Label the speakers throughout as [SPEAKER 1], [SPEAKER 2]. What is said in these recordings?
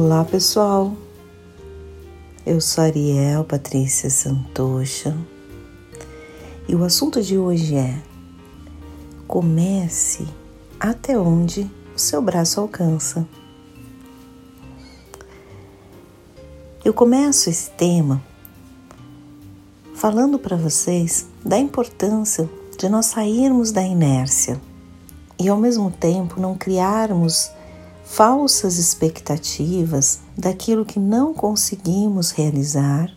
[SPEAKER 1] Olá pessoal, eu sou Ariel Patrícia Santocha e o assunto de hoje é comece até onde o seu braço alcança. Eu começo esse tema falando para vocês da importância de nós sairmos da inércia e ao mesmo tempo não criarmos falsas expectativas daquilo que não conseguimos realizar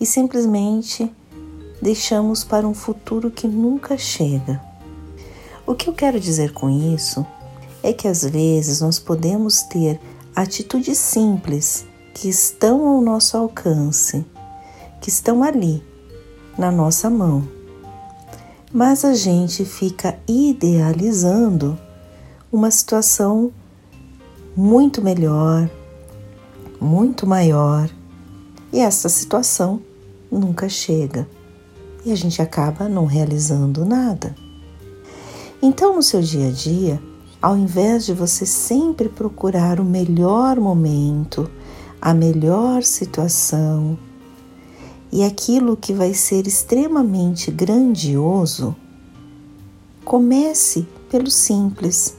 [SPEAKER 1] e simplesmente deixamos para um futuro que nunca chega. O que eu quero dizer com isso é que às vezes nós podemos ter atitudes simples que estão ao nosso alcance, que estão ali, na nossa mão. Mas a gente fica idealizando uma situação muito melhor, muito maior, e essa situação nunca chega. E a gente acaba não realizando nada. Então, no seu dia a dia, ao invés de você sempre procurar o melhor momento, a melhor situação e aquilo que vai ser extremamente grandioso, comece pelo simples,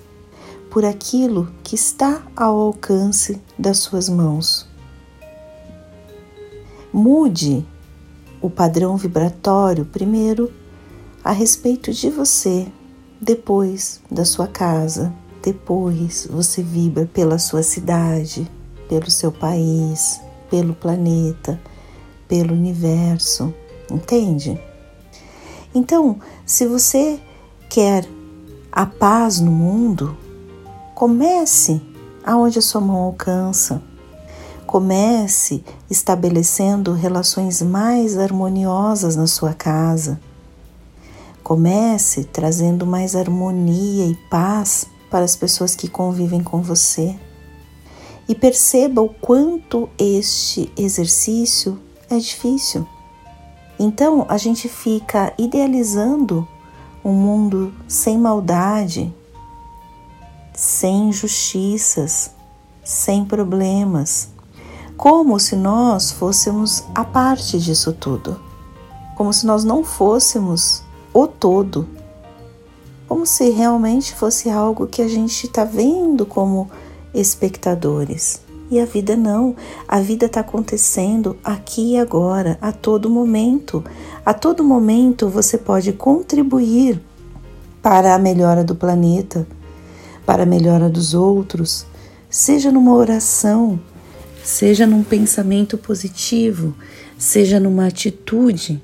[SPEAKER 1] por aquilo que está ao alcance das suas mãos. Mude o padrão vibratório primeiro a respeito de você, depois da sua casa, depois você vibra pela sua cidade, pelo seu país, pelo planeta, pelo universo, entende? Então, se você quer a paz no mundo, comece aonde a sua mão alcança. Comece estabelecendo relações mais harmoniosas na sua casa. Comece trazendo mais harmonia e paz para as pessoas que convivem com você. E perceba o quanto este exercício é difícil. Então a gente fica idealizando um mundo sem maldade, sem injustiças, sem problemas, como se nós fôssemos a parte disso tudo, como se nós não fôssemos o todo, como se realmente fosse algo que a gente está vendo como espectadores. E a vida não, a vida está acontecendo aqui e agora, a todo momento. A todo momento você pode contribuir para a melhora do planeta, para a melhora dos outros, seja numa oração, seja num pensamento positivo, seja numa atitude,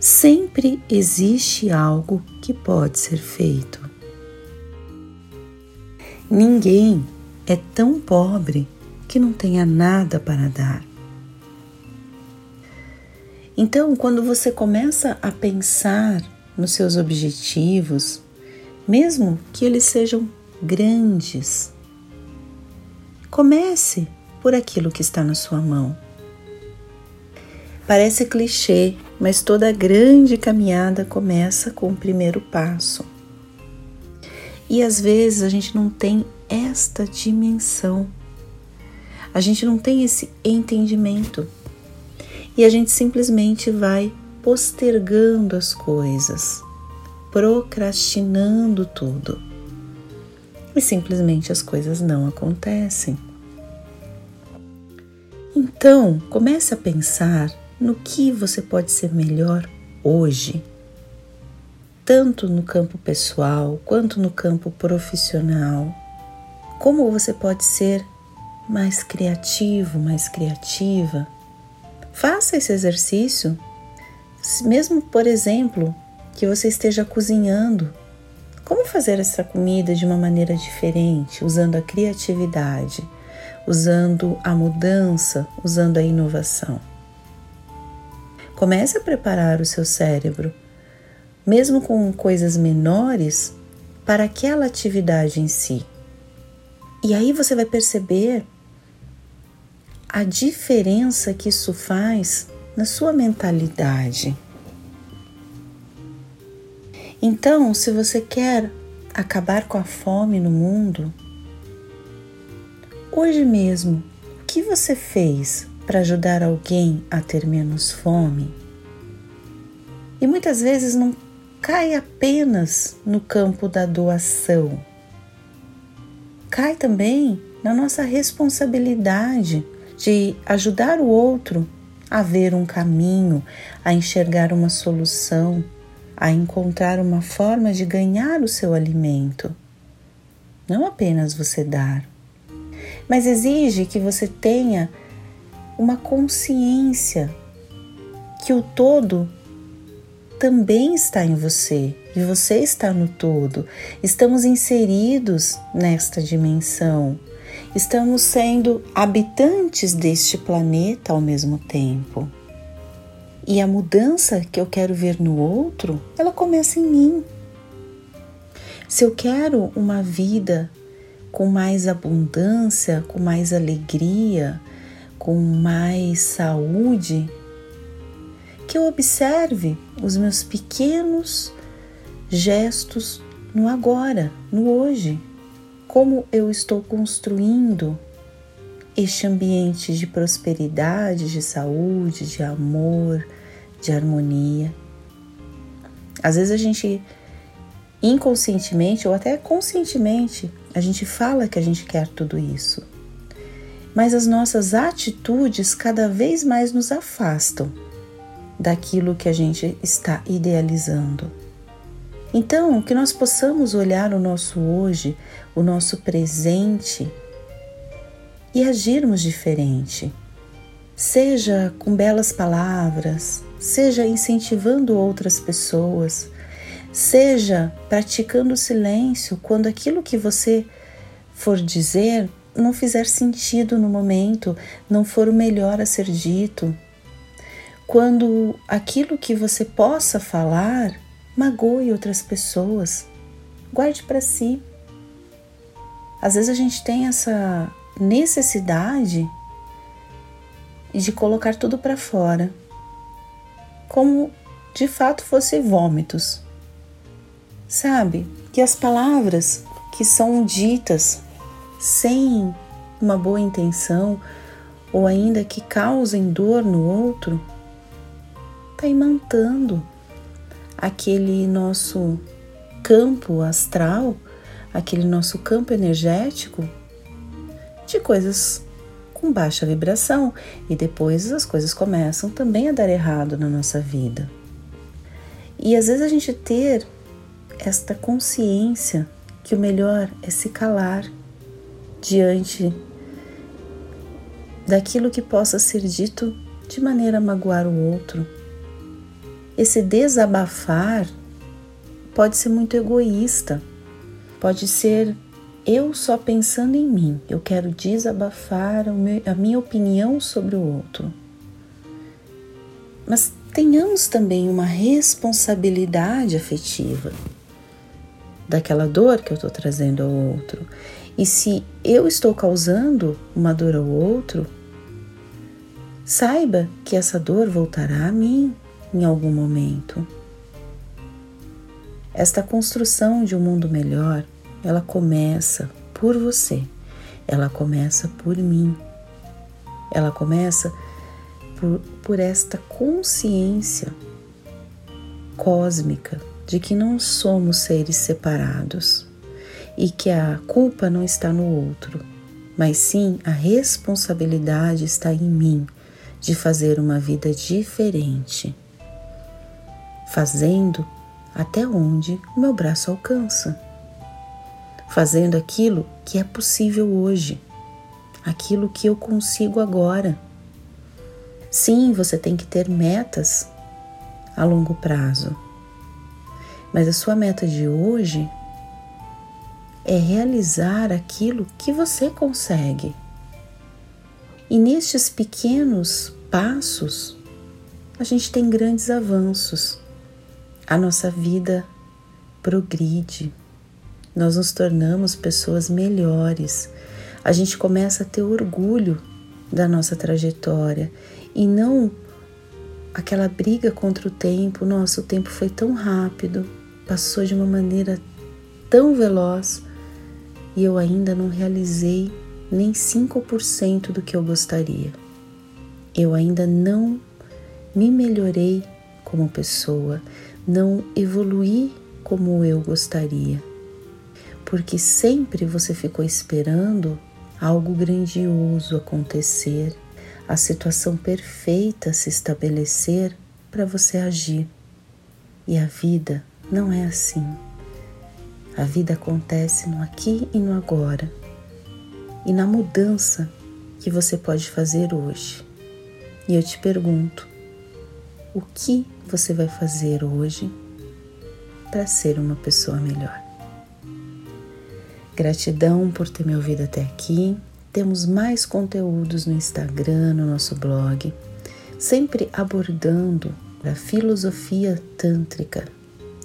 [SPEAKER 1] sempre existe algo que pode ser feito. Ninguém é tão pobre que não tenha nada para dar. Então, quando você começa a pensar nos seus objetivos, mesmo que eles sejam grandes, Comece por aquilo que está na sua mão. Parece clichê, mas toda grande caminhada começa com o primeiro passo. E às vezes a gente não tem esta dimensão, a gente não tem esse entendimento e a gente simplesmente vai postergando as coisas, procrastinando tudo e simplesmente as coisas não acontecem. Então, comece a pensar no que você pode ser melhor hoje, tanto no campo pessoal quanto no campo profissional. Como você pode ser mais criativo, mais criativa. Faça esse exercício, mesmo por exemplo, que você esteja cozinhando como fazer essa comida de uma maneira diferente, usando a criatividade, usando a mudança, usando a inovação? Comece a preparar o seu cérebro, mesmo com coisas menores, para aquela atividade em si. E aí você vai perceber a diferença que isso faz na sua mentalidade. Então, se você quer acabar com a fome no mundo, Hoje mesmo, o que você fez para ajudar alguém a ter menos fome? E muitas vezes não cai apenas no campo da doação, cai também na nossa responsabilidade de ajudar o outro a ver um caminho, a enxergar uma solução, a encontrar uma forma de ganhar o seu alimento. Não apenas você dar, mas exige que você tenha uma consciência que o todo também está em você e você está no todo. Estamos inseridos nesta dimensão. Estamos sendo habitantes deste planeta ao mesmo tempo. E a mudança que eu quero ver no outro, ela começa em mim. Se eu quero uma vida com mais abundância, com mais alegria, com mais saúde, que eu observe os meus pequenos gestos no agora, no hoje. Como eu estou construindo este ambiente de prosperidade, de saúde, de amor, de harmonia. Às vezes a gente inconscientemente ou até conscientemente a gente fala que a gente quer tudo isso. Mas as nossas atitudes cada vez mais nos afastam daquilo que a gente está idealizando. Então, que nós possamos olhar o nosso hoje, o nosso presente e agirmos diferente. Seja com belas palavras, seja incentivando outras pessoas, seja praticando silêncio quando aquilo que você for dizer não fizer sentido no momento, não for o melhor a ser dito, quando aquilo que você possa falar magoe outras pessoas, guarde para si. Às vezes a gente tem essa necessidade de colocar tudo para fora, como de fato fosse vômitos. Sabe? Que as palavras que são ditas sem uma boa intenção ou ainda que causem dor no outro, está imantando aquele nosso campo astral, aquele nosso campo energético de coisas com baixa vibração e depois as coisas começam também a dar errado na nossa vida. E às vezes a gente ter esta consciência que o melhor é se calar diante daquilo que possa ser dito de maneira a magoar o outro esse desabafar pode ser muito egoísta, pode ser eu só pensando em mim, eu quero desabafar a minha opinião sobre o outro. Mas tenhamos também uma responsabilidade afetiva daquela dor que eu estou trazendo ao outro. E se eu estou causando uma dor ao outro, saiba que essa dor voltará a mim em algum momento. Esta construção de um mundo melhor, ela começa por você, ela começa por mim, ela começa por, por esta consciência cósmica de que não somos seres separados e que a culpa não está no outro, mas sim a responsabilidade está em mim de fazer uma vida diferente fazendo até onde o meu braço alcança, fazendo aquilo que é possível hoje, aquilo que eu consigo agora. Sim, você tem que ter metas a longo prazo, mas a sua meta de hoje é realizar aquilo que você consegue. E nestes pequenos passos, a gente tem grandes avanços a nossa vida progride, nós nos tornamos pessoas melhores, a gente começa a ter orgulho da nossa trajetória e não aquela briga contra o tempo. Nossa, o tempo foi tão rápido, passou de uma maneira tão veloz e eu ainda não realizei nem 5% do que eu gostaria. Eu ainda não me melhorei como pessoa, não evoluí como eu gostaria. Porque sempre você ficou esperando algo grandioso acontecer, a situação perfeita se estabelecer para você agir. E a vida não é assim. A vida acontece no aqui e no agora e na mudança que você pode fazer hoje. E eu te pergunto: o que você vai fazer hoje para ser uma pessoa melhor? Gratidão por ter me ouvido até aqui. Temos mais conteúdos no Instagram, no nosso blog, sempre abordando a filosofia tântrica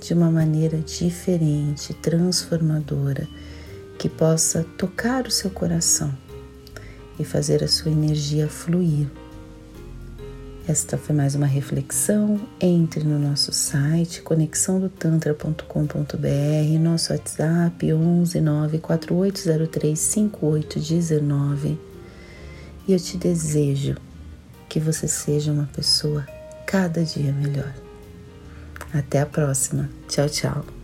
[SPEAKER 1] de uma maneira diferente, transformadora, que possa tocar o seu coração e fazer a sua energia fluir. Esta foi mais uma reflexão. Entre no nosso site conexãodotantra.com.br, nosso WhatsApp 11 94803 5819 e eu te desejo que você seja uma pessoa cada dia melhor. Até a próxima. Tchau, tchau.